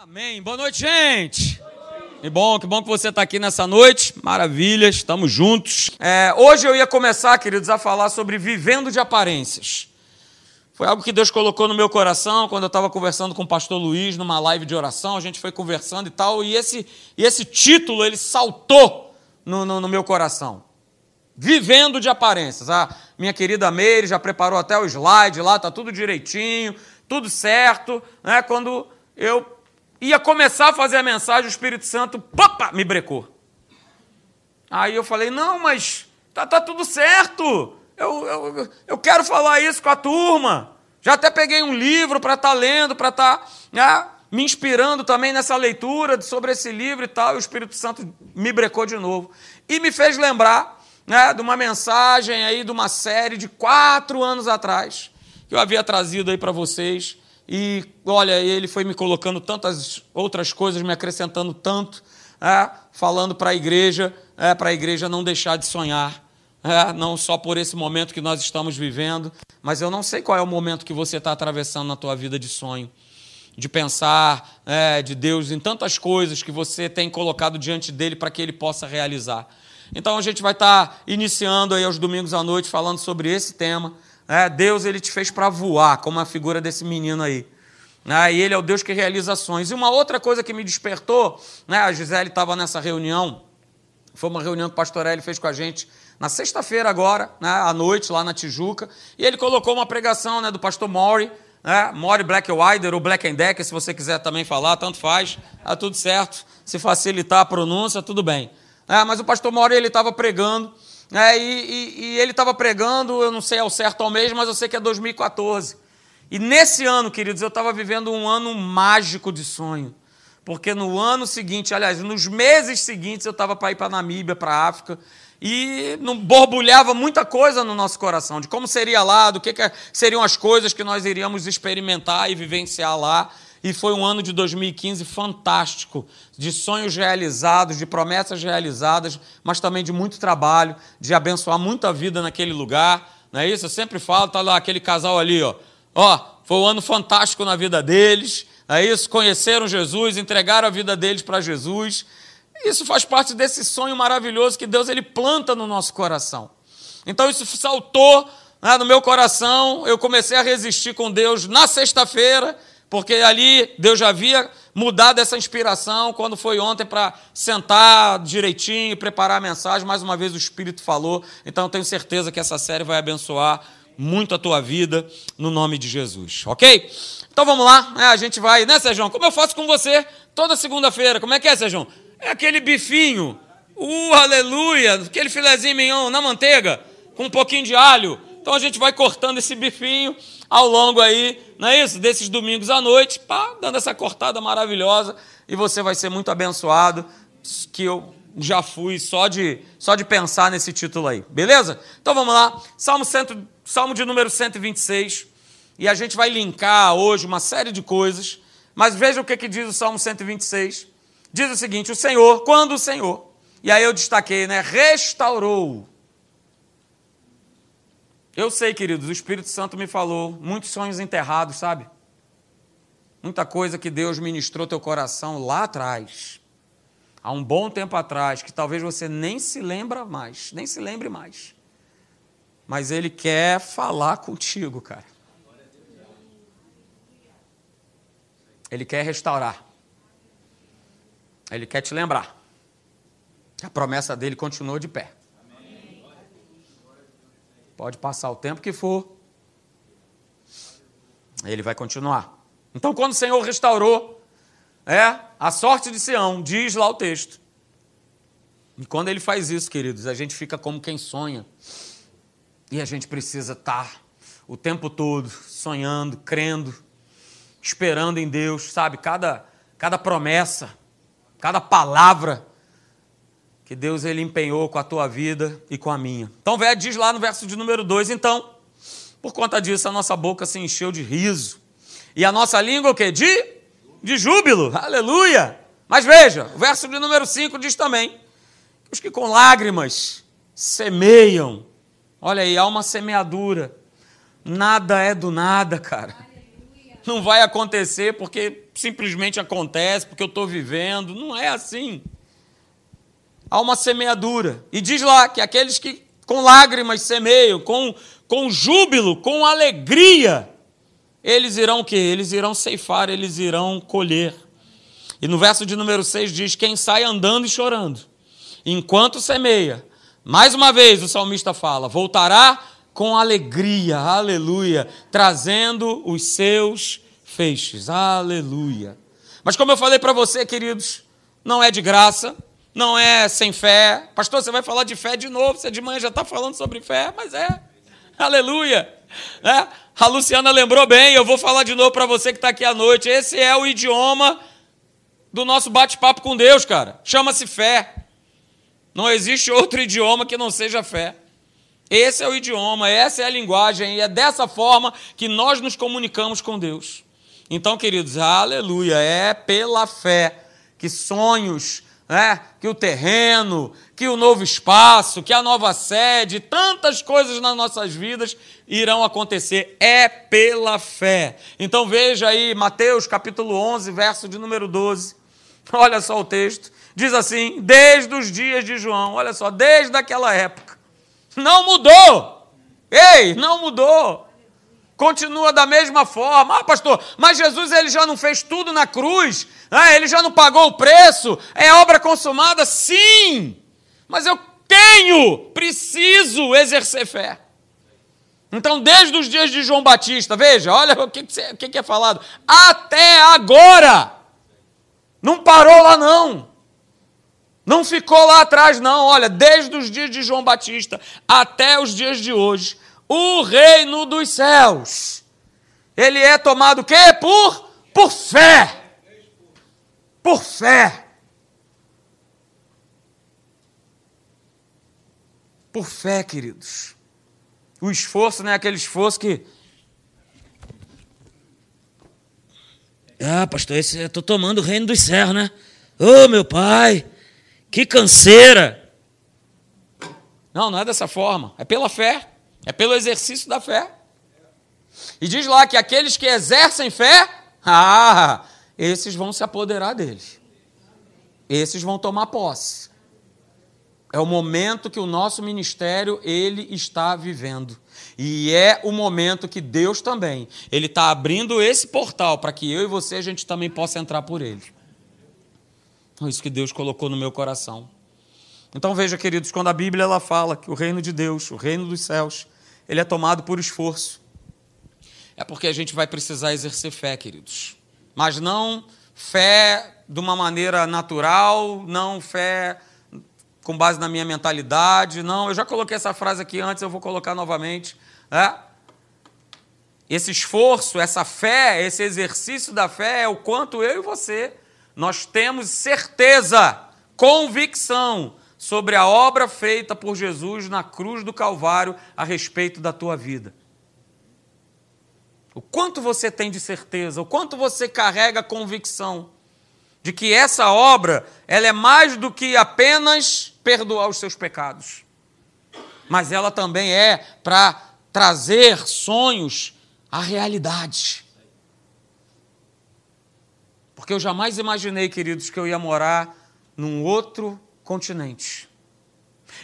Amém. Boa noite, gente. Que bom, que bom que você está aqui nessa noite. Maravilha, estamos juntos. É, hoje eu ia começar, queridos, a falar sobre vivendo de aparências. Foi algo que Deus colocou no meu coração quando eu estava conversando com o pastor Luiz numa live de oração. A gente foi conversando e tal, e esse, e esse título ele saltou no, no, no meu coração. Vivendo de aparências. A minha querida Meire já preparou até o slide lá, tá tudo direitinho, tudo certo. Né? Quando eu ia começar a fazer a mensagem, o Espírito Santo, popa, me brecou. Aí eu falei, não, mas tá, tá tudo certo. Eu, eu, eu quero falar isso com a turma. Já até peguei um livro para estar tá lendo, para estar tá, né, me inspirando também nessa leitura sobre esse livro e tal. E o Espírito Santo me brecou de novo. E me fez lembrar né, de uma mensagem aí, de uma série de quatro anos atrás, que eu havia trazido aí para vocês e olha, ele foi me colocando tantas outras coisas, me acrescentando tanto, é, falando para a igreja, é, para a igreja não deixar de sonhar. É, não só por esse momento que nós estamos vivendo, mas eu não sei qual é o momento que você está atravessando na tua vida de sonho, de pensar é, de Deus em tantas coisas que você tem colocado diante dele para que ele possa realizar. Então a gente vai estar tá iniciando aí aos domingos à noite falando sobre esse tema. É, Deus ele te fez para voar, como a figura desse menino aí. É, e ele é o Deus que realiza ações. E uma outra coisa que me despertou, né, a Gisele estava nessa reunião, foi uma reunião que o pastor Eli fez com a gente na sexta-feira agora, né, à noite, lá na Tijuca, e ele colocou uma pregação né, do pastor Mori, né, Mori Black Wider ou Black and Decker, se você quiser também falar, tanto faz, tá tudo certo. Se facilitar a pronúncia, tudo bem. É, mas o pastor Mori ele estava pregando, é, e, e, e, ele estava pregando, eu não sei ao certo ao mês, mas eu sei que é 2014. E nesse ano, queridos, eu estava vivendo um ano mágico de sonho. Porque no ano seguinte, aliás, nos meses seguintes, eu estava para ir para Namíbia, para África, e não borbulhava muita coisa no nosso coração, de como seria lá, do que, que seriam as coisas que nós iríamos experimentar e vivenciar lá. E foi um ano de 2015 fantástico, de sonhos realizados, de promessas realizadas, mas também de muito trabalho, de abençoar muita vida naquele lugar. Não é isso? Eu sempre falo, tá lá aquele casal ali, ó. Ó, foi um ano fantástico na vida deles. É isso? Conheceram Jesus, entregaram a vida deles para Jesus. Isso faz parte desse sonho maravilhoso que Deus ele planta no nosso coração. Então isso saltou né, no meu coração. Eu comecei a resistir com Deus na sexta-feira porque ali Deus já havia mudado essa inspiração quando foi ontem para sentar direitinho e preparar a mensagem. Mais uma vez o Espírito falou, então eu tenho certeza que essa série vai abençoar muito a tua vida no nome de Jesus, ok? Então vamos lá, é, a gente vai, né, Sérgio? Como eu faço com você toda segunda-feira? Como é que é, Sérgio? É aquele bifinho, uh, aleluia, aquele filezinho mignon na manteiga, com um pouquinho de alho. Então a gente vai cortando esse bifinho ao longo aí, não é isso? Desses domingos à noite, pá, dando essa cortada maravilhosa e você vai ser muito abençoado, que eu já fui só de, só de pensar nesse título aí, beleza? Então vamos lá, Salmo, cento, Salmo de número 126, e a gente vai linkar hoje uma série de coisas, mas veja o que, que diz o Salmo 126. Diz o seguinte: o Senhor, quando o Senhor, e aí eu destaquei, né? Restaurou eu sei, queridos, o Espírito Santo me falou muitos sonhos enterrados, sabe? Muita coisa que Deus ministrou teu coração lá atrás, há um bom tempo atrás, que talvez você nem se lembra mais, nem se lembre mais. Mas Ele quer falar contigo, cara. Ele quer restaurar. Ele quer te lembrar. A promessa dele continuou de pé. Pode passar o tempo que for. Ele vai continuar. Então, quando o Senhor restaurou é, a sorte de Sião, diz lá o texto. E quando ele faz isso, queridos, a gente fica como quem sonha. E a gente precisa estar o tempo todo sonhando, crendo, esperando em Deus, sabe? Cada, cada promessa, cada palavra que Deus ele empenhou com a tua vida e com a minha. Então, velho diz lá no verso de número 2, então, por conta disso a nossa boca se encheu de riso. E a nossa língua o quê? De de júbilo. Aleluia! Mas veja, o verso de número 5 diz também: os que com lágrimas semeiam. Olha aí, há uma semeadura. Nada é do nada, cara. Não vai acontecer porque simplesmente acontece porque eu estou vivendo. Não é assim. Há uma semeadura. E diz lá que aqueles que com lágrimas semeiam, com, com júbilo, com alegria, eles irão o quê? Eles irão ceifar, eles irão colher. E no verso de número 6 diz: Quem sai andando e chorando, enquanto semeia. Mais uma vez o salmista fala: voltará com alegria, aleluia, trazendo os seus feixes, aleluia. Mas como eu falei para você, queridos, não é de graça, não é sem fé. Pastor, você vai falar de fé de novo, você de manhã já está falando sobre fé, mas é, aleluia. É? A Luciana lembrou bem, eu vou falar de novo para você que está aqui à noite. Esse é o idioma do nosso bate-papo com Deus, cara. Chama-se fé. Não existe outro idioma que não seja fé. Esse é o idioma, essa é a linguagem, e é dessa forma que nós nos comunicamos com Deus. Então, queridos, aleluia, é pela fé que sonhos, né, que o terreno, que o novo espaço, que a nova sede, tantas coisas nas nossas vidas irão acontecer. É pela fé. Então veja aí Mateus capítulo 11, verso de número 12. Olha só o texto. Diz assim: desde os dias de João, olha só, desde aquela época não mudou. Ei, não mudou. Continua da mesma forma. Ah, pastor, mas Jesus ele já não fez tudo na cruz? Ah, ele já não pagou o preço? É obra consumada? Sim. Mas eu tenho, preciso exercer fé. Então, desde os dias de João Batista, veja, olha o que, o que é falado. Até agora. Não parou lá, não. Não ficou lá atrás, não. Olha, desde os dias de João Batista até os dias de hoje, o reino dos céus, ele é tomado o quê? Por, por fé. Por fé. Por fé, queridos. O esforço não é aquele esforço que. Ah, pastor, esse, eu estou tomando o reino dos céus, né? Ô, oh, meu pai, que canseira! Não, não é dessa forma. É pela fé. É pelo exercício da fé. E diz lá que aqueles que exercem fé, ah, esses vão se apoderar dele. Esses vão tomar posse. É o momento que o nosso ministério ele está vivendo. E é o momento que Deus também, ele está abrindo esse portal para que eu e você a gente também possa entrar por ele. É isso que Deus colocou no meu coração. Então veja, queridos, quando a Bíblia ela fala que o reino de Deus, o reino dos céus, ele é tomado por esforço. É porque a gente vai precisar exercer fé, queridos. Mas não fé de uma maneira natural, não fé com base na minha mentalidade, não. Eu já coloquei essa frase aqui antes, eu vou colocar novamente. É? Esse esforço, essa fé, esse exercício da fé é o quanto eu e você nós temos certeza, convicção sobre a obra feita por Jesus na cruz do Calvário a respeito da tua vida. O quanto você tem de certeza, o quanto você carrega convicção de que essa obra ela é mais do que apenas perdoar os seus pecados, mas ela também é para trazer sonhos à realidade. Porque eu jamais imaginei, queridos, que eu ia morar num outro continente.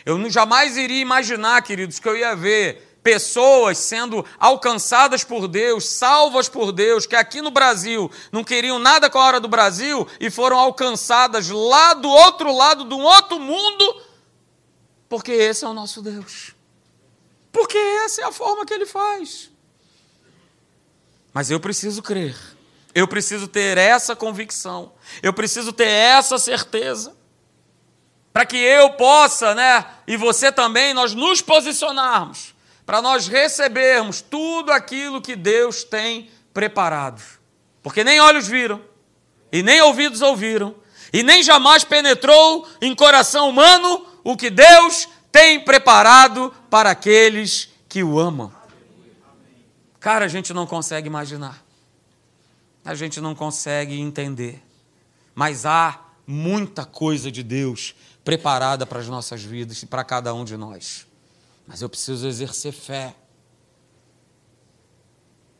Eu jamais iria imaginar, queridos, que eu ia ver pessoas sendo alcançadas por Deus, salvas por Deus, que aqui no Brasil não queriam nada com a hora do Brasil e foram alcançadas lá do outro lado de um outro mundo, porque esse é o nosso Deus. Porque essa é a forma que ele faz. Mas eu preciso crer eu preciso ter essa convicção, eu preciso ter essa certeza, para que eu possa, né, e você também, nós nos posicionarmos, para nós recebermos tudo aquilo que Deus tem preparado. Porque nem olhos viram, e nem ouvidos ouviram, e nem jamais penetrou em coração humano o que Deus tem preparado para aqueles que o amam. Cara, a gente não consegue imaginar a gente não consegue entender. Mas há muita coisa de Deus preparada para as nossas vidas e para cada um de nós. Mas eu preciso exercer fé.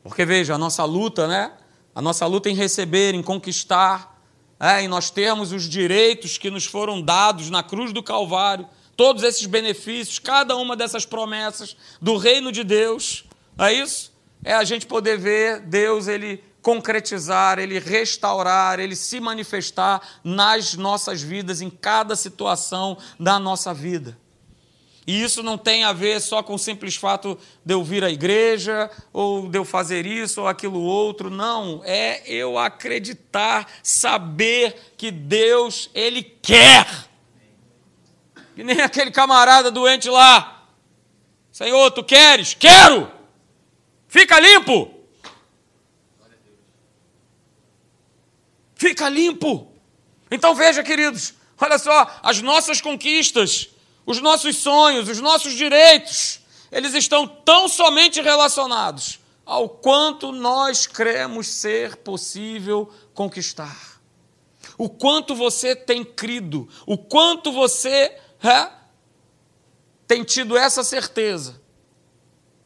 Porque veja, a nossa luta, né? A nossa luta em receber, em conquistar, é, em nós termos os direitos que nos foram dados na cruz do Calvário, todos esses benefícios, cada uma dessas promessas do reino de Deus, é isso? É a gente poder ver Deus, ele concretizar, ele restaurar, ele se manifestar nas nossas vidas, em cada situação da nossa vida. E isso não tem a ver só com o simples fato de eu vir à igreja, ou de eu fazer isso ou aquilo outro. Não, é eu acreditar, saber que Deus, Ele quer. Que nem aquele camarada doente lá. Senhor, tu queres? Quero! Fica limpo! Fica limpo! Então veja, queridos, olha só, as nossas conquistas os nossos sonhos, os nossos direitos, eles estão tão somente relacionados ao quanto nós cremos ser possível conquistar. O quanto você tem crido, o quanto você é, tem tido essa certeza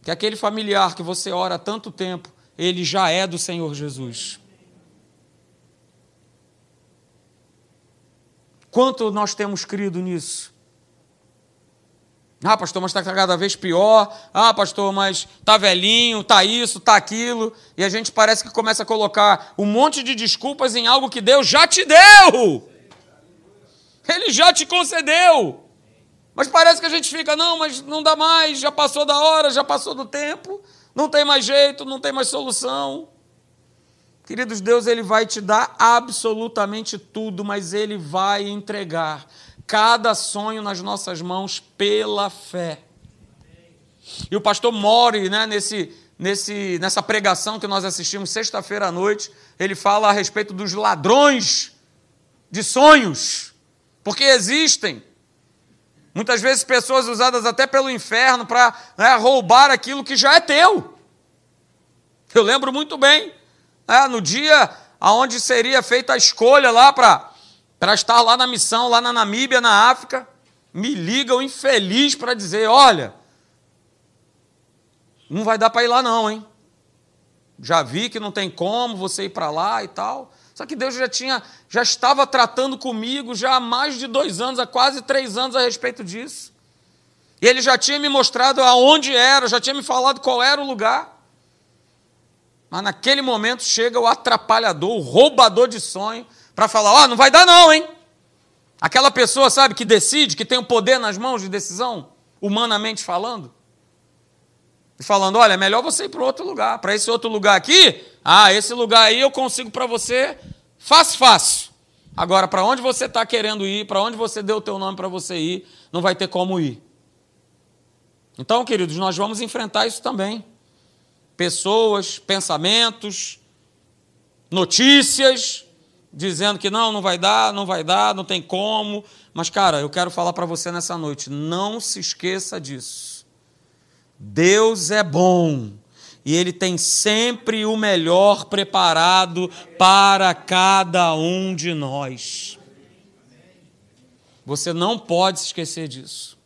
que aquele familiar que você ora há tanto tempo, ele já é do Senhor Jesus. Quanto nós temos crido nisso? Ah, pastor, mas está cada vez pior. Ah, pastor, mas está velhinho, está isso, está aquilo. E a gente parece que começa a colocar um monte de desculpas em algo que Deus já te deu. Ele já te concedeu. Mas parece que a gente fica, não, mas não dá mais, já passou da hora, já passou do tempo, não tem mais jeito, não tem mais solução. Queridos, Deus ele vai te dar absolutamente tudo, mas ele vai entregar cada sonho nas nossas mãos pela fé. E o pastor Mori, né, nesse, nesse, nessa pregação que nós assistimos sexta-feira à noite, ele fala a respeito dos ladrões de sonhos, porque existem. Muitas vezes pessoas usadas até pelo inferno para né, roubar aquilo que já é teu. Eu lembro muito bem, né, no dia onde seria feita a escolha lá para estar lá na missão, lá na Namíbia, na África, me liga o infeliz para dizer: olha, não vai dar para ir lá, não, hein? Já vi que não tem como você ir para lá e tal. Só que Deus já tinha, já estava tratando comigo já há mais de dois anos, há quase três anos a respeito disso. E ele já tinha me mostrado aonde era, já tinha me falado qual era o lugar. Mas naquele momento chega o atrapalhador, o roubador de sonho, para falar: ó, oh, não vai dar não, hein? Aquela pessoa, sabe, que decide, que tem o poder nas mãos de decisão, humanamente falando. E falando: olha, é melhor você ir para outro lugar. Para esse outro lugar aqui, ah, esse lugar aí eu consigo para você fácil, fácil. Agora, para onde você está querendo ir, para onde você deu o teu nome para você ir, não vai ter como ir. Então, queridos, nós vamos enfrentar isso também. Pessoas, pensamentos, notícias, dizendo que não, não vai dar, não vai dar, não tem como. Mas, cara, eu quero falar para você nessa noite: não se esqueça disso. Deus é bom e Ele tem sempre o melhor preparado para cada um de nós. Você não pode se esquecer disso.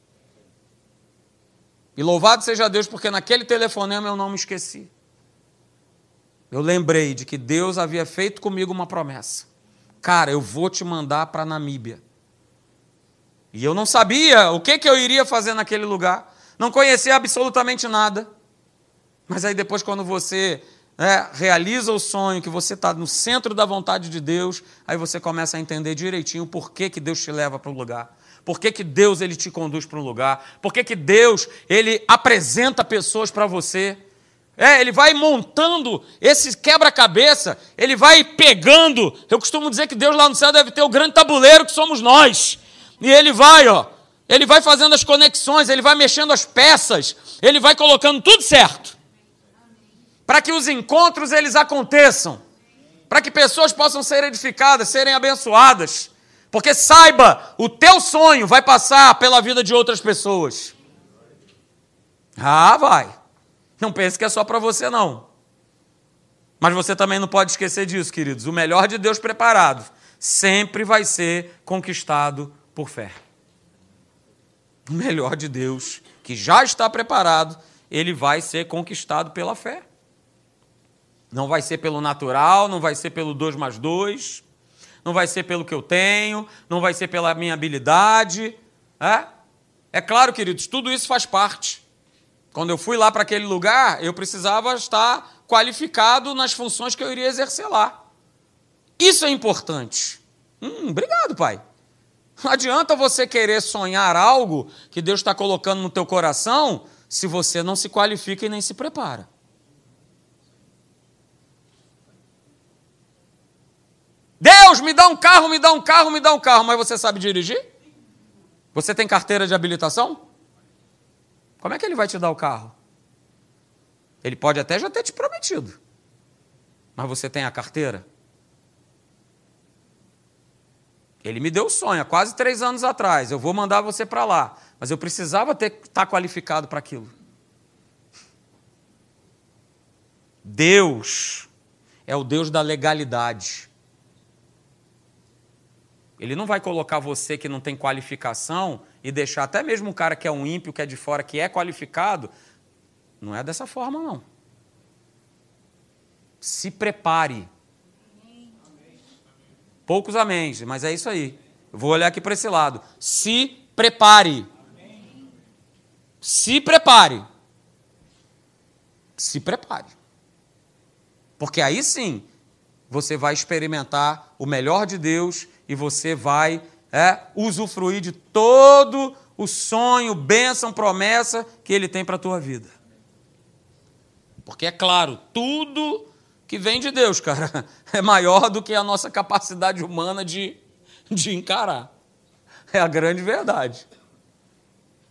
E louvado seja Deus, porque naquele telefonema eu não me esqueci. Eu lembrei de que Deus havia feito comigo uma promessa cara, eu vou te mandar para Namíbia. E eu não sabia o que, que eu iria fazer naquele lugar, não conhecia absolutamente nada. Mas aí depois, quando você é, realiza o sonho, que você está no centro da vontade de Deus, aí você começa a entender direitinho por que, que Deus te leva para o lugar. Por que, que Deus ele te conduz para um lugar? Por que, que Deus ele apresenta pessoas para você? É, ele vai montando esse quebra-cabeça, ele vai pegando. Eu costumo dizer que Deus lá no céu deve ter o grande tabuleiro que somos nós. E ele vai, ó, ele vai fazendo as conexões, ele vai mexendo as peças, ele vai colocando tudo certo. Para que os encontros eles aconteçam, para que pessoas possam ser edificadas, serem abençoadas. Porque saiba, o teu sonho vai passar pela vida de outras pessoas. Ah, vai. Não pense que é só para você, não. Mas você também não pode esquecer disso, queridos. O melhor de Deus preparado sempre vai ser conquistado por fé. O melhor de Deus, que já está preparado, ele vai ser conquistado pela fé. Não vai ser pelo natural, não vai ser pelo 2 mais 2, não vai ser pelo que eu tenho, não vai ser pela minha habilidade. É? é claro, queridos, tudo isso faz parte. Quando eu fui lá para aquele lugar, eu precisava estar qualificado nas funções que eu iria exercer lá. Isso é importante. Hum, obrigado, pai. Não adianta você querer sonhar algo que Deus está colocando no teu coração se você não se qualifica e nem se prepara. Deus, me dá um carro, me dá um carro, me dá um carro, mas você sabe dirigir? Você tem carteira de habilitação? Como é que ele vai te dar o carro? Ele pode até já ter te prometido, mas você tem a carteira? Ele me deu o sonho há quase três anos atrás. Eu vou mandar você para lá. Mas eu precisava ter estar tá qualificado para aquilo. Deus é o Deus da legalidade. Ele não vai colocar você que não tem qualificação e deixar até mesmo o cara que é um ímpio, que é de fora, que é qualificado. Não é dessa forma, não. Se prepare. Poucos améns, mas é isso aí. Vou olhar aqui para esse lado. Se prepare. Se prepare. Se prepare. Porque aí sim você vai experimentar o melhor de Deus e você vai é, usufruir de todo o sonho, bênção, promessa que Ele tem para a tua vida. Porque é claro, tudo que vem de Deus, cara, é maior do que a nossa capacidade humana de, de encarar. É a grande verdade.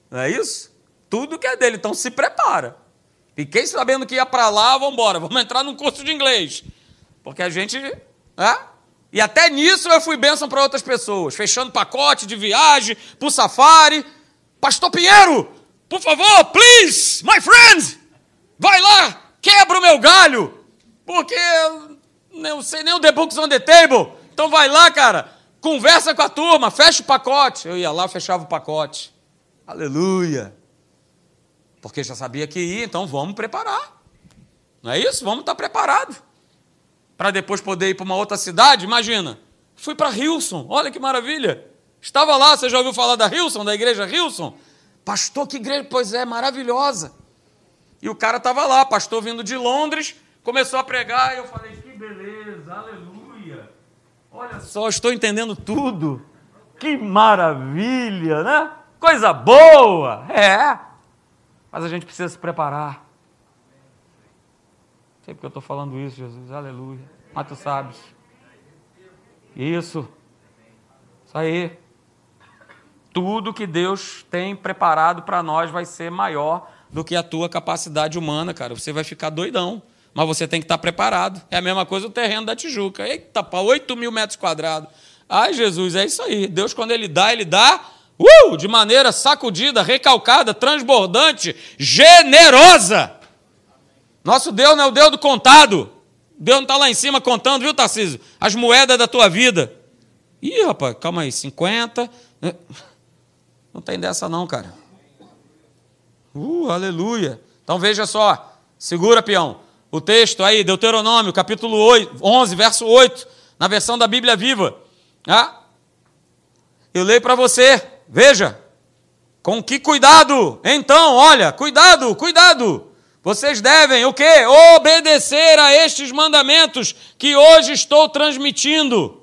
Não é isso? Tudo que é dele, então se prepara. Fiquei sabendo que ia para lá, vamos embora, vamos entrar num curso de inglês. Porque a gente. É? E até nisso eu fui bênção para outras pessoas, fechando pacote de viagem para o safari. Pastor Pinheiro, por favor, please, my friend, vai lá, quebra o meu galho porque eu não sei nem o The Books on the Table. Então vai lá, cara, conversa com a turma, fecha o pacote. Eu ia lá, fechava o pacote. Aleluia. Porque já sabia que ia, então vamos preparar. Não é isso? Vamos estar preparados. Para depois poder ir para uma outra cidade, imagina. Fui para Hilson, olha que maravilha. Estava lá, você já ouviu falar da Hilson, da igreja Hilson? Pastor, que igreja, pois é, maravilhosa. E o cara estava lá, pastor vindo de Londres, começou a pregar e eu falei: que beleza, aleluia. Olha só, estou entendendo tudo. Que maravilha, né? Coisa boa, é. Mas a gente precisa se preparar. Sei porque eu estou falando isso, Jesus, aleluia. Mas tu sabes. Isso. Isso aí. Tudo que Deus tem preparado para nós vai ser maior do que a tua capacidade humana, cara. Você vai ficar doidão. Mas você tem que estar preparado. É a mesma coisa o terreno da Tijuca. Eita, para 8 mil metros quadrados. Ai, Jesus, é isso aí. Deus, quando Ele dá, Ele dá uh, de maneira sacudida, recalcada, transbordante, generosa. Nosso Deus não é o Deus do contado. Deus não está lá em cima contando, viu, Tarcísio? As moedas da tua vida. Ih, rapaz, calma aí, 50. Não tem dessa, não, cara. Uh, aleluia. Então veja só. Segura, peão o texto aí, Deuteronômio, capítulo 8, 11, verso 8, na versão da Bíblia Viva. Ah, eu leio para você, veja, com que cuidado, então, olha, cuidado, cuidado. Vocês devem o quê? Obedecer a estes mandamentos que hoje estou transmitindo.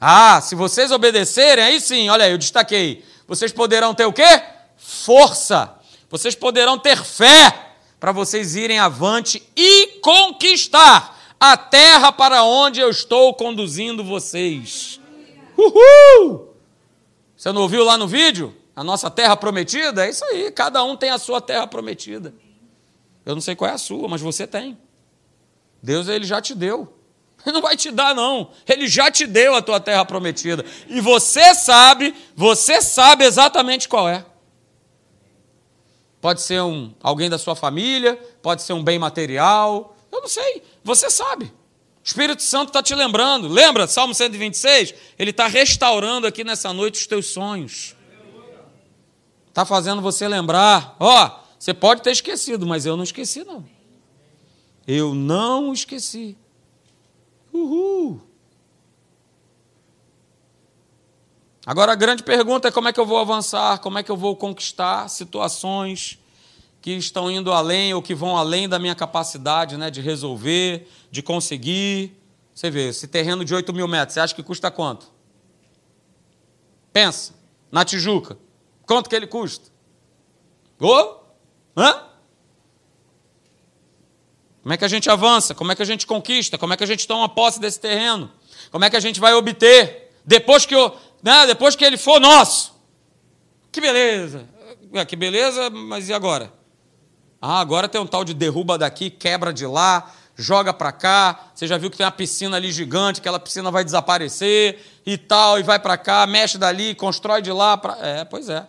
Ah, se vocês obedecerem, aí sim, olha aí, eu destaquei. Vocês poderão ter o quê? Força. Vocês poderão ter fé para vocês irem avante e conquistar a terra para onde eu estou conduzindo vocês. Uhul! Você não ouviu lá no vídeo? A nossa terra prometida? É isso aí, cada um tem a sua terra prometida. Eu não sei qual é a sua, mas você tem. Deus ele já te deu. Ele não vai te dar não. Ele já te deu a tua terra prometida. E você sabe, você sabe exatamente qual é. Pode ser um, alguém da sua família, pode ser um bem material. Eu não sei, você sabe. O Espírito Santo está te lembrando. Lembra, Salmo 126? Ele está restaurando aqui nessa noite os teus sonhos. Está fazendo você lembrar. Ó, você pode ter esquecido, mas eu não esqueci, não. Eu não esqueci. Uhul! Agora a grande pergunta é como é que eu vou avançar, como é que eu vou conquistar situações que estão indo além ou que vão além da minha capacidade né, de resolver, de conseguir. Você vê, esse terreno de 8 mil metros, você acha que custa quanto? Pensa, na Tijuca, quanto que ele custa? Ô? Hã? Como é que a gente avança? Como é que a gente conquista? Como é que a gente toma posse desse terreno? Como é que a gente vai obter? Depois que, eu, né, depois que ele for nosso. Que beleza! É, que beleza, mas e agora? Ah, agora tem um tal de derruba daqui, quebra de lá, joga para cá. Você já viu que tem uma piscina ali gigante, aquela piscina vai desaparecer e tal, e vai para cá, mexe dali, constrói de lá. Pra... É, pois é.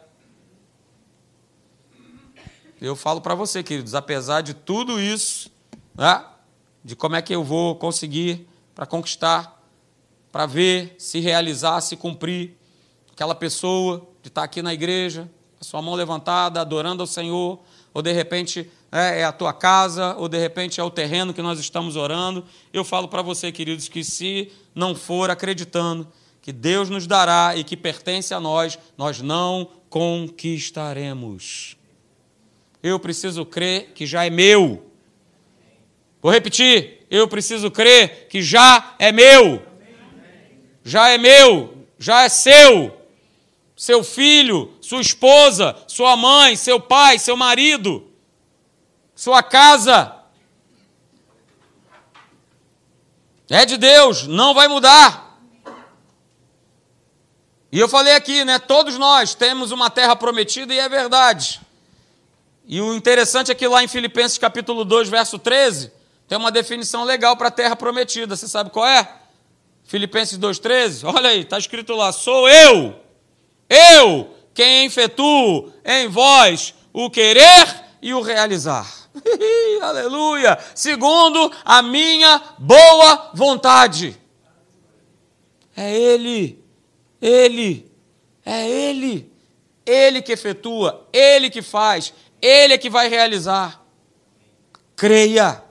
Eu falo para você, queridos, apesar de tudo isso, né, de como é que eu vou conseguir para conquistar, para ver se realizar, se cumprir, aquela pessoa de estar tá aqui na igreja, a sua mão levantada, adorando ao Senhor, ou de repente é, é a tua casa, ou de repente é o terreno que nós estamos orando. Eu falo para você, queridos, que se não for acreditando que Deus nos dará e que pertence a nós, nós não conquistaremos. Eu preciso crer que já é meu. Vou repetir, eu preciso crer que já é meu. Já é meu, já é seu seu filho, sua esposa, sua mãe, seu pai, seu marido, sua casa. É de Deus, não vai mudar. E eu falei aqui, né? Todos nós temos uma terra prometida e é verdade. E o interessante é que lá em Filipenses capítulo 2, verso 13, tem uma definição legal para a terra prometida. Você sabe qual é? Filipenses 2,13, olha aí, está escrito lá: sou eu eu, quem efetuo em vós o querer e o realizar. Aleluia! Segundo a minha boa vontade. É Ele, Ele, é Ele. Ele que efetua, Ele que faz, Ele é que vai realizar. Creia,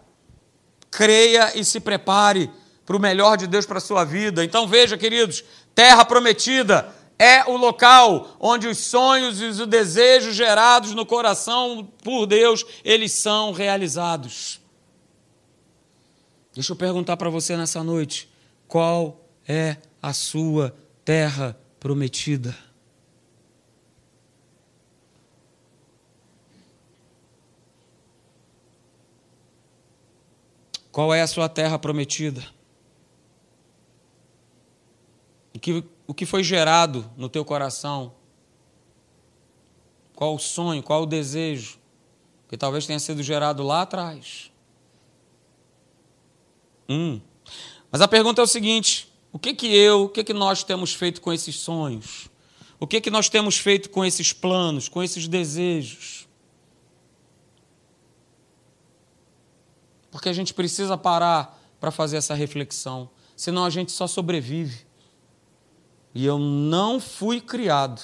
creia e se prepare para o melhor de Deus para a sua vida. Então veja, queridos, terra prometida é o local onde os sonhos e os desejos gerados no coração por Deus, eles são realizados. Deixa eu perguntar para você nessa noite, qual é a sua terra prometida? Qual é a sua terra prometida? que o que foi gerado no teu coração? Qual o sonho, qual o desejo que talvez tenha sido gerado lá atrás? Hum. Mas a pergunta é o seguinte: o que que eu, o que que nós temos feito com esses sonhos? O que que nós temos feito com esses planos, com esses desejos? Porque a gente precisa parar para fazer essa reflexão, senão a gente só sobrevive. E eu não fui criado,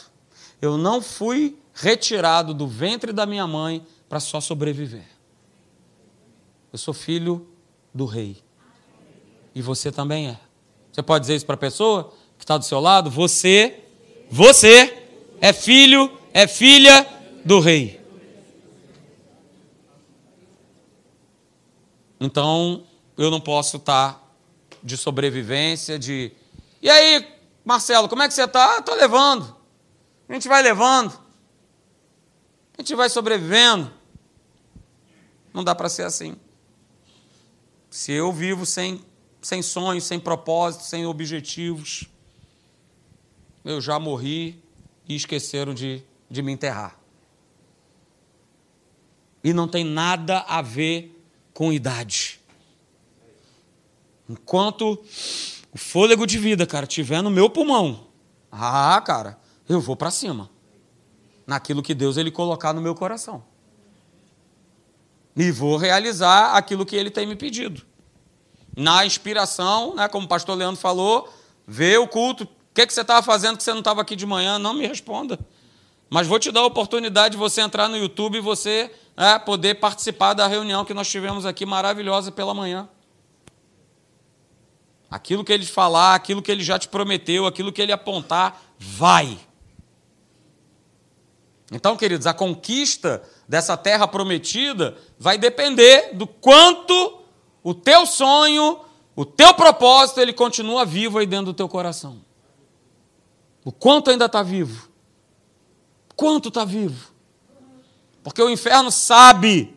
eu não fui retirado do ventre da minha mãe para só sobreviver. Eu sou filho do rei. E você também é. Você pode dizer isso para a pessoa que está do seu lado? Você, você é filho, é filha do rei. Então, eu não posso estar tá de sobrevivência, de. E aí, Marcelo, como é que você está? Estou levando. A gente vai levando. A gente vai sobrevivendo. Não dá para ser assim. Se eu vivo sem, sem sonhos, sem propósitos, sem objetivos, eu já morri e esqueceram de, de me enterrar. E não tem nada a ver com idade. Enquanto o fôlego de vida, cara, tiver no meu pulmão, ah, cara, eu vou para cima. Naquilo que Deus ele colocar no meu coração. E vou realizar aquilo que ele tem me pedido. Na inspiração, né, como o pastor Leandro falou, vê o culto. O que, que você estava fazendo que você não estava aqui de manhã? Não me responda. Mas vou te dar a oportunidade de você entrar no YouTube e você né, poder participar da reunião que nós tivemos aqui maravilhosa pela manhã. Aquilo que ele falar, aquilo que ele já te prometeu, aquilo que ele apontar, vai. Então, queridos, a conquista dessa terra prometida vai depender do quanto o teu sonho, o teu propósito, ele continua vivo aí dentro do teu coração. O quanto ainda está vivo. Quanto está vivo. Porque o inferno sabe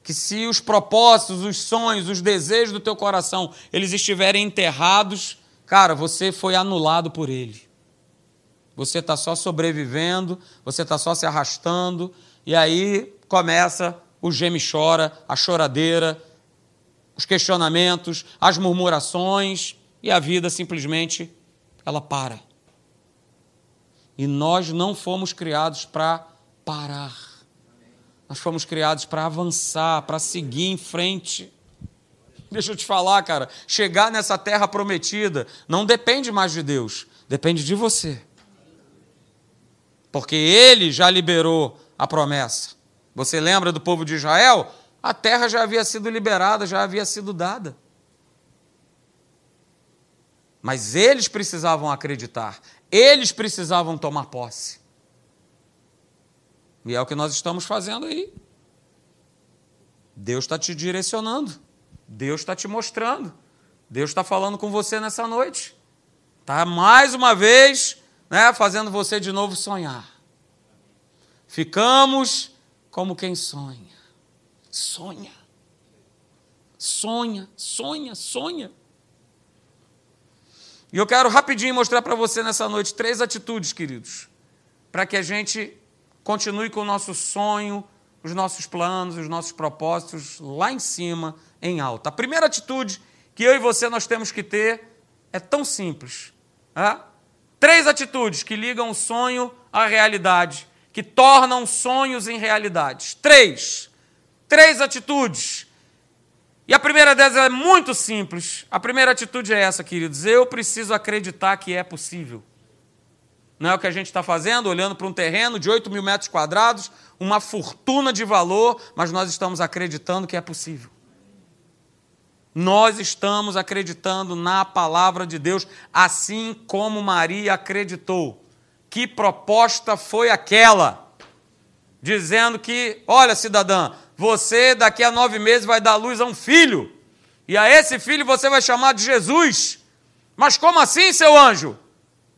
que se os propósitos, os sonhos, os desejos do teu coração, eles estiverem enterrados, cara, você foi anulado por ele. Você está só sobrevivendo, você está só se arrastando, e aí começa o geme chora, a choradeira, os questionamentos, as murmurações, e a vida simplesmente ela para. E nós não fomos criados para parar. Nós fomos criados para avançar, para seguir em frente. Deixa eu te falar, cara, chegar nessa terra prometida não depende mais de Deus, depende de você. Porque ele já liberou a promessa. Você lembra do povo de Israel? A terra já havia sido liberada, já havia sido dada. Mas eles precisavam acreditar, eles precisavam tomar posse. E é o que nós estamos fazendo aí. Deus está te direcionando. Deus está te mostrando. Deus está falando com você nessa noite. Está mais uma vez né, fazendo você de novo sonhar. Ficamos como quem sonha. Sonha. Sonha, sonha, sonha. E eu quero rapidinho mostrar para você nessa noite três atitudes, queridos, para que a gente continue com o nosso sonho, os nossos planos, os nossos propósitos lá em cima, em alta. A primeira atitude que eu e você nós temos que ter é tão simples. É? Três atitudes que ligam o sonho à realidade, que tornam sonhos em realidades. Três. Três atitudes. E a primeira delas é muito simples. A primeira atitude é essa, queridos. Eu preciso acreditar que é possível. Não é o que a gente está fazendo, olhando para um terreno de 8 mil metros quadrados, uma fortuna de valor, mas nós estamos acreditando que é possível. Nós estamos acreditando na palavra de Deus, assim como Maria acreditou. Que proposta foi aquela? Dizendo que, olha, cidadã, você daqui a nove meses vai dar luz a um filho, e a esse filho você vai chamar de Jesus. Mas como assim, seu anjo?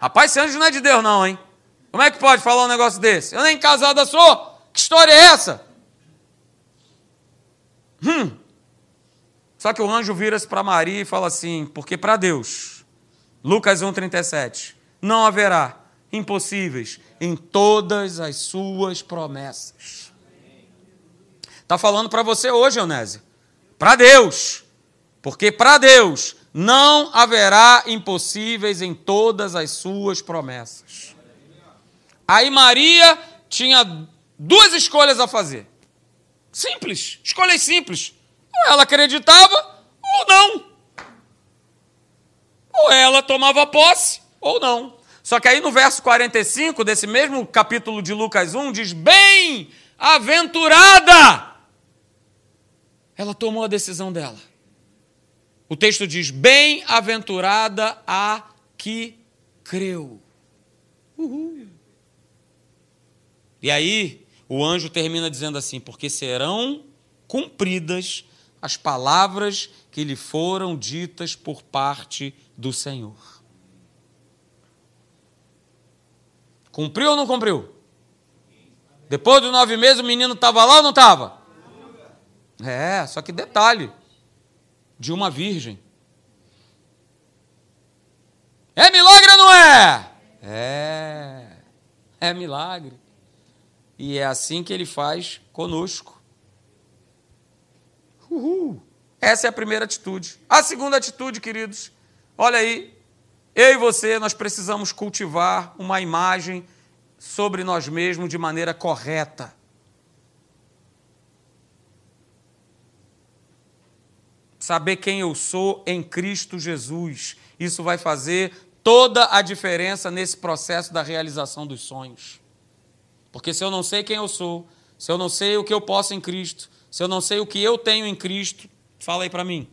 Rapaz, esse anjo não é de Deus, não, hein? Como é que pode falar um negócio desse? Eu nem casada sou. Que história é essa? Hum. Só que o anjo vira-se para Maria e fala assim: porque para Deus, Lucas 1,37, não haverá impossíveis em todas as suas promessas. Está falando para você hoje, Eunésio. Para Deus. Porque para Deus não haverá impossíveis em todas as suas promessas. Aí Maria tinha duas escolhas a fazer. Simples, escolhas simples. Ou ela acreditava ou não. Ou ela tomava posse ou não. Só que aí no verso 45 desse mesmo capítulo de Lucas 1 diz: Bem-aventurada! Ela tomou a decisão dela. O texto diz: Bem-aventurada a que creu. Uhul. E aí, o anjo termina dizendo assim: Porque serão cumpridas as palavras que lhe foram ditas por parte do Senhor. Cumpriu ou não cumpriu? Depois dos nove meses, o menino estava lá ou não estava? É, só que detalhe: de uma virgem. É milagre ou não é? É. É milagre. E é assim que ele faz conosco. Uhul. Essa é a primeira atitude. A segunda atitude, queridos, olha aí, eu e você, nós precisamos cultivar uma imagem sobre nós mesmos de maneira correta. Saber quem eu sou em Cristo Jesus. Isso vai fazer toda a diferença nesse processo da realização dos sonhos. Porque se eu não sei quem eu sou, se eu não sei o que eu posso em Cristo, se eu não sei o que eu tenho em Cristo, fala aí para mim.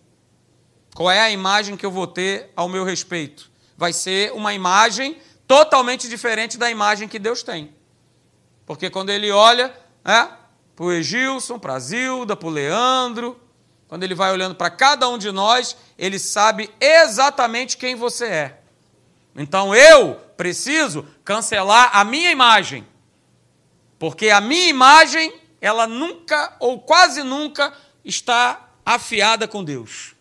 Qual é a imagem que eu vou ter ao meu respeito? Vai ser uma imagem totalmente diferente da imagem que Deus tem. Porque quando ele olha é, para o Egilson, para a Zilda, para o Leandro, quando ele vai olhando para cada um de nós, ele sabe exatamente quem você é. Então eu preciso cancelar a minha imagem porque a minha imagem, ela nunca ou quase nunca está afiada com Deus.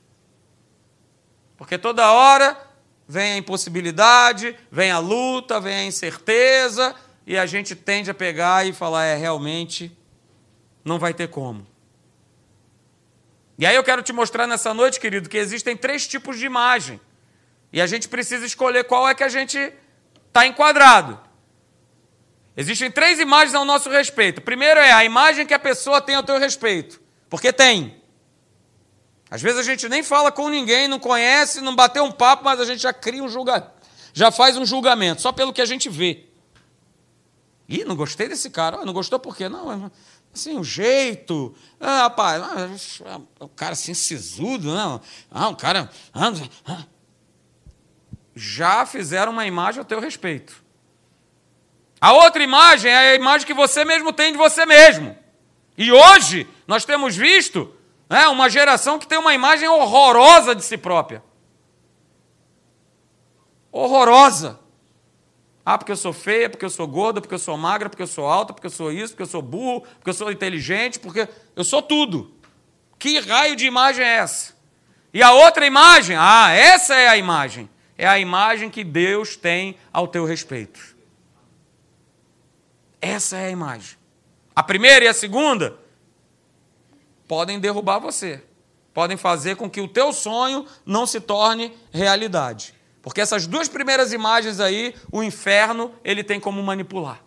Porque toda hora vem a impossibilidade, vem a luta, vem a incerteza, e a gente tende a pegar e falar: é, realmente não vai ter como. E aí eu quero te mostrar nessa noite, querido, que existem três tipos de imagem. E a gente precisa escolher qual é que a gente está enquadrado. Existem três imagens ao nosso respeito. Primeiro é a imagem que a pessoa tem ao teu respeito. Porque tem. Às vezes a gente nem fala com ninguém, não conhece, não bateu um papo, mas a gente já cria um julgamento. Já faz um julgamento, só pelo que a gente vê. Ih, não gostei desse cara. não gostou por quê? Não, assim, o jeito. Ah, rapaz, ah, o cara assim, sisudo, não. Ah, um cara. Ah, ah. Já fizeram uma imagem ao teu respeito. A outra imagem é a imagem que você mesmo tem de você mesmo. E hoje nós temos visto né, uma geração que tem uma imagem horrorosa de si própria. Horrorosa. Ah, porque eu sou feia, porque eu sou gorda, porque eu sou magra, porque eu sou alta, porque eu sou isso, porque eu sou burro, porque eu sou inteligente, porque eu sou tudo. Que raio de imagem é essa? E a outra imagem, ah, essa é a imagem. É a imagem que Deus tem ao teu respeito. Essa é a imagem. A primeira e a segunda podem derrubar você. Podem fazer com que o teu sonho não se torne realidade. Porque essas duas primeiras imagens aí, o inferno, ele tem como manipular.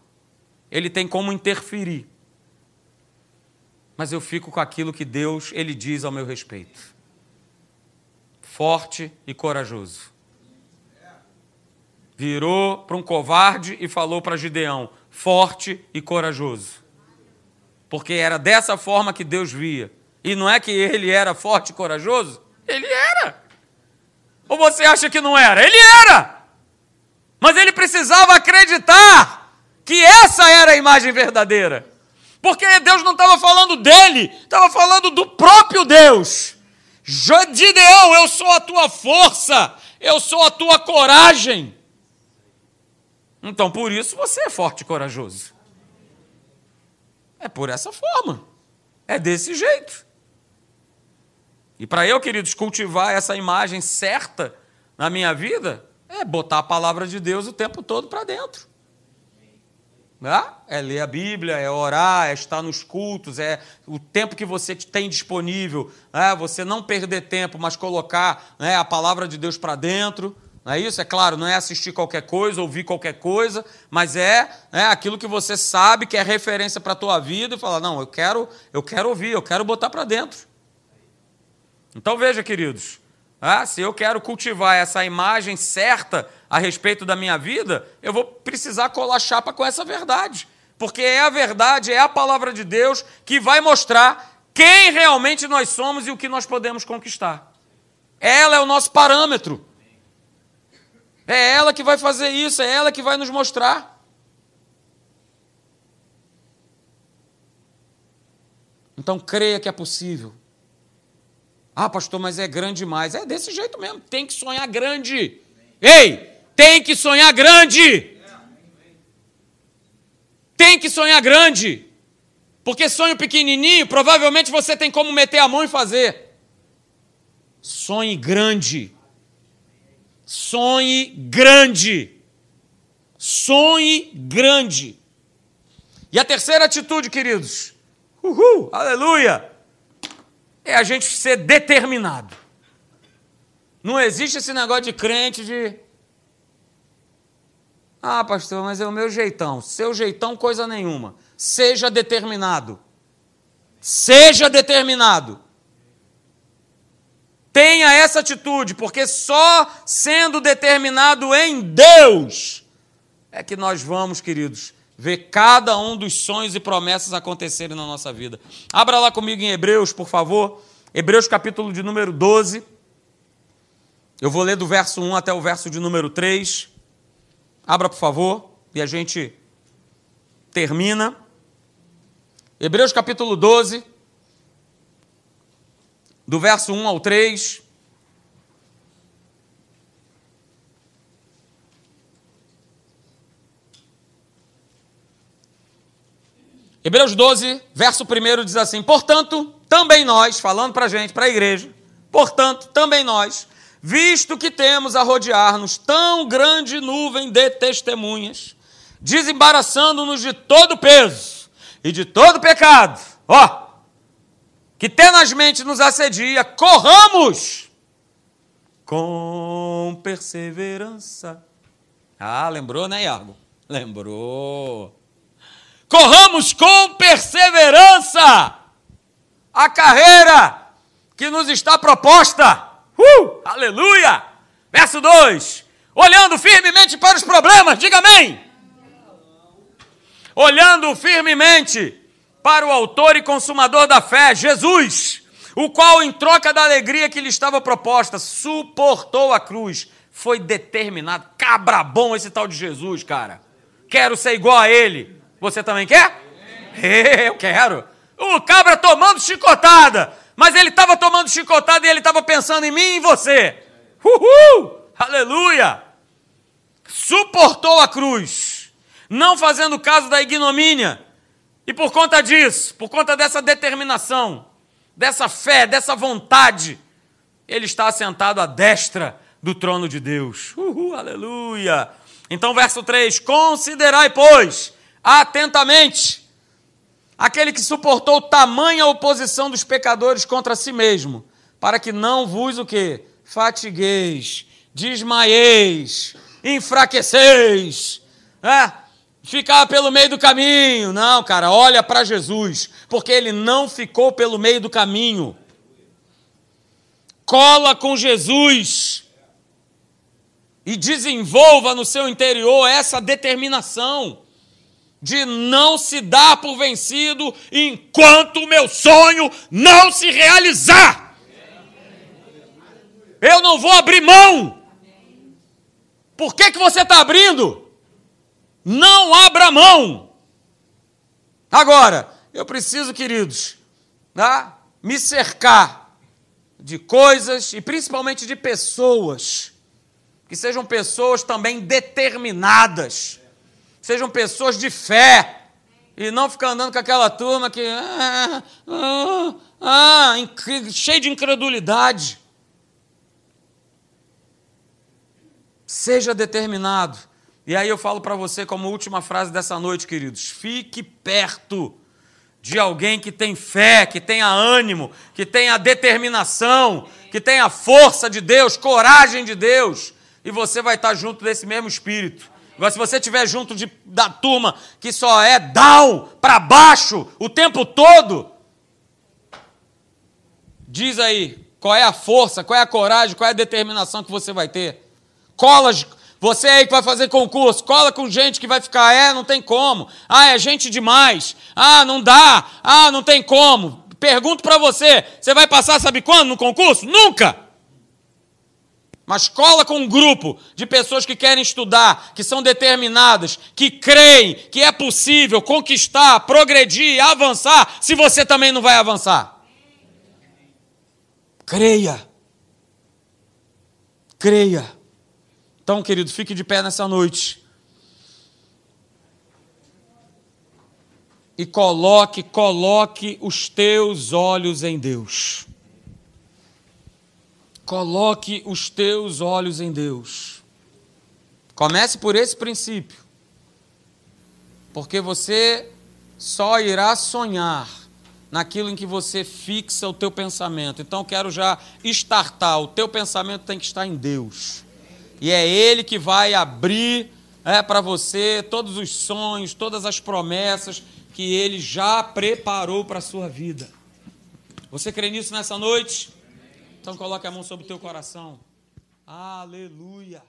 Ele tem como interferir. Mas eu fico com aquilo que Deus, ele diz ao meu respeito. Forte e corajoso. Virou para um covarde e falou para Gideão: forte e corajoso. Porque era dessa forma que Deus via. E não é que ele era forte e corajoso? Ele era. Ou você acha que não era? Ele era. Mas ele precisava acreditar que essa era a imagem verdadeira. Porque Deus não estava falando dele, estava falando do próprio Deus. Gideão, eu sou a tua força, eu sou a tua coragem. Então, por isso você é forte e corajoso. É por essa forma. É desse jeito. E para eu, queridos, cultivar essa imagem certa na minha vida, é botar a palavra de Deus o tempo todo para dentro. Né? É ler a Bíblia, é orar, é estar nos cultos, é o tempo que você tem disponível, é você não perder tempo, mas colocar né, a palavra de Deus para dentro. Não é isso? É claro, não é assistir qualquer coisa, ouvir qualquer coisa, mas é, é aquilo que você sabe que é referência para a tua vida e falar, não, eu quero, eu quero ouvir, eu quero botar para dentro. Então veja, queridos, ah, se eu quero cultivar essa imagem certa a respeito da minha vida, eu vou precisar colar chapa com essa verdade. Porque é a verdade, é a palavra de Deus que vai mostrar quem realmente nós somos e o que nós podemos conquistar. Ela é o nosso parâmetro. É ela que vai fazer isso, é ela que vai nos mostrar. Então creia que é possível. Ah, pastor, mas é grande demais. É desse jeito mesmo. Tem que sonhar grande. Ei, tem que sonhar grande. Tem que sonhar grande. Porque sonho pequenininho, provavelmente você tem como meter a mão e fazer. Sonhe grande. Sonhe grande. Sonhe grande. E a terceira atitude, queridos, uhul, aleluia, é a gente ser determinado. Não existe esse negócio de crente de. Ah, pastor, mas é o meu jeitão. Seu jeitão, coisa nenhuma. Seja determinado. Seja determinado. Tenha essa atitude, porque só sendo determinado em Deus é que nós vamos, queridos, ver cada um dos sonhos e promessas acontecerem na nossa vida. Abra lá comigo em Hebreus, por favor. Hebreus capítulo de número 12. Eu vou ler do verso 1 até o verso de número 3. Abra, por favor, e a gente termina. Hebreus capítulo 12, do verso 1 ao 3. Hebreus 12, verso 1 diz assim: Portanto, também nós, falando para a gente, para a igreja, portanto, também nós, visto que temos a rodear-nos tão grande nuvem de testemunhas, desembaraçando-nos de todo peso e de todo pecado, ó, que tenazmente nos assedia, corramos com perseverança. Ah, lembrou, né, Iago? Lembrou. Corramos com perseverança a carreira que nos está proposta. Uh, aleluia! Verso 2: Olhando firmemente para os problemas, diga amém. Olhando firmemente para o Autor e Consumador da fé, Jesus, o qual, em troca da alegria que lhe estava proposta, suportou a cruz, foi determinado. Cabra bom esse tal de Jesus, cara. Quero ser igual a ele. Você também quer? Eu quero. O cabra tomando chicotada. Mas ele estava tomando chicotada e ele estava pensando em mim e em você. Uhul! Aleluia! Suportou a cruz, não fazendo caso da ignomínia. E por conta disso, por conta dessa determinação, dessa fé, dessa vontade, ele está assentado à destra do trono de Deus. Uhul, aleluia! Então, verso 3: Considerai, pois, atentamente aquele que suportou tamanha oposição dos pecadores contra si mesmo, para que não vos o que? Fatigueis, desmaieis, enfraqueceis, é? ficar pelo meio do caminho. Não, cara, olha para Jesus, porque ele não ficou pelo meio do caminho. Cola com Jesus e desenvolva no seu interior essa determinação de não se dar por vencido enquanto o meu sonho não se realizar. Eu não vou abrir mão. Por que, que você está abrindo? Não abra mão. Agora, eu preciso, queridos, tá? me cercar de coisas e principalmente de pessoas que sejam pessoas também determinadas sejam pessoas de fé. E não ficar andando com aquela turma que. Ah, ah, ah, cheio de incredulidade. Seja determinado. E aí eu falo para você, como última frase dessa noite, queridos: fique perto de alguém que tem fé, que tenha ânimo, que tenha determinação, que tenha força de Deus, coragem de Deus, e você vai estar junto desse mesmo espírito. Agora, se você estiver junto de, da turma que só é down, para baixo, o tempo todo, diz aí, qual é a força, qual é a coragem, qual é a determinação que você vai ter. Cola, você aí que vai fazer concurso, cola com gente que vai ficar, é, não tem como. Ah, é gente demais. Ah, não dá. Ah, não tem como. Pergunto para você, você vai passar sabe quando no concurso? Nunca mas cola com um grupo de pessoas que querem estudar, que são determinadas, que creem que é possível conquistar, progredir, avançar, se você também não vai avançar. Creia. Creia. Então, querido, fique de pé nessa noite. E coloque, coloque os teus olhos em Deus. Coloque os teus olhos em Deus. Comece por esse princípio. Porque você só irá sonhar naquilo em que você fixa o teu pensamento. Então quero já estartar, o teu pensamento tem que estar em Deus. E é ele que vai abrir é, para você todos os sonhos, todas as promessas que ele já preparou para a sua vida. Você crê nisso nessa noite? Então coloque a mão sobre o teu coração. Aleluia.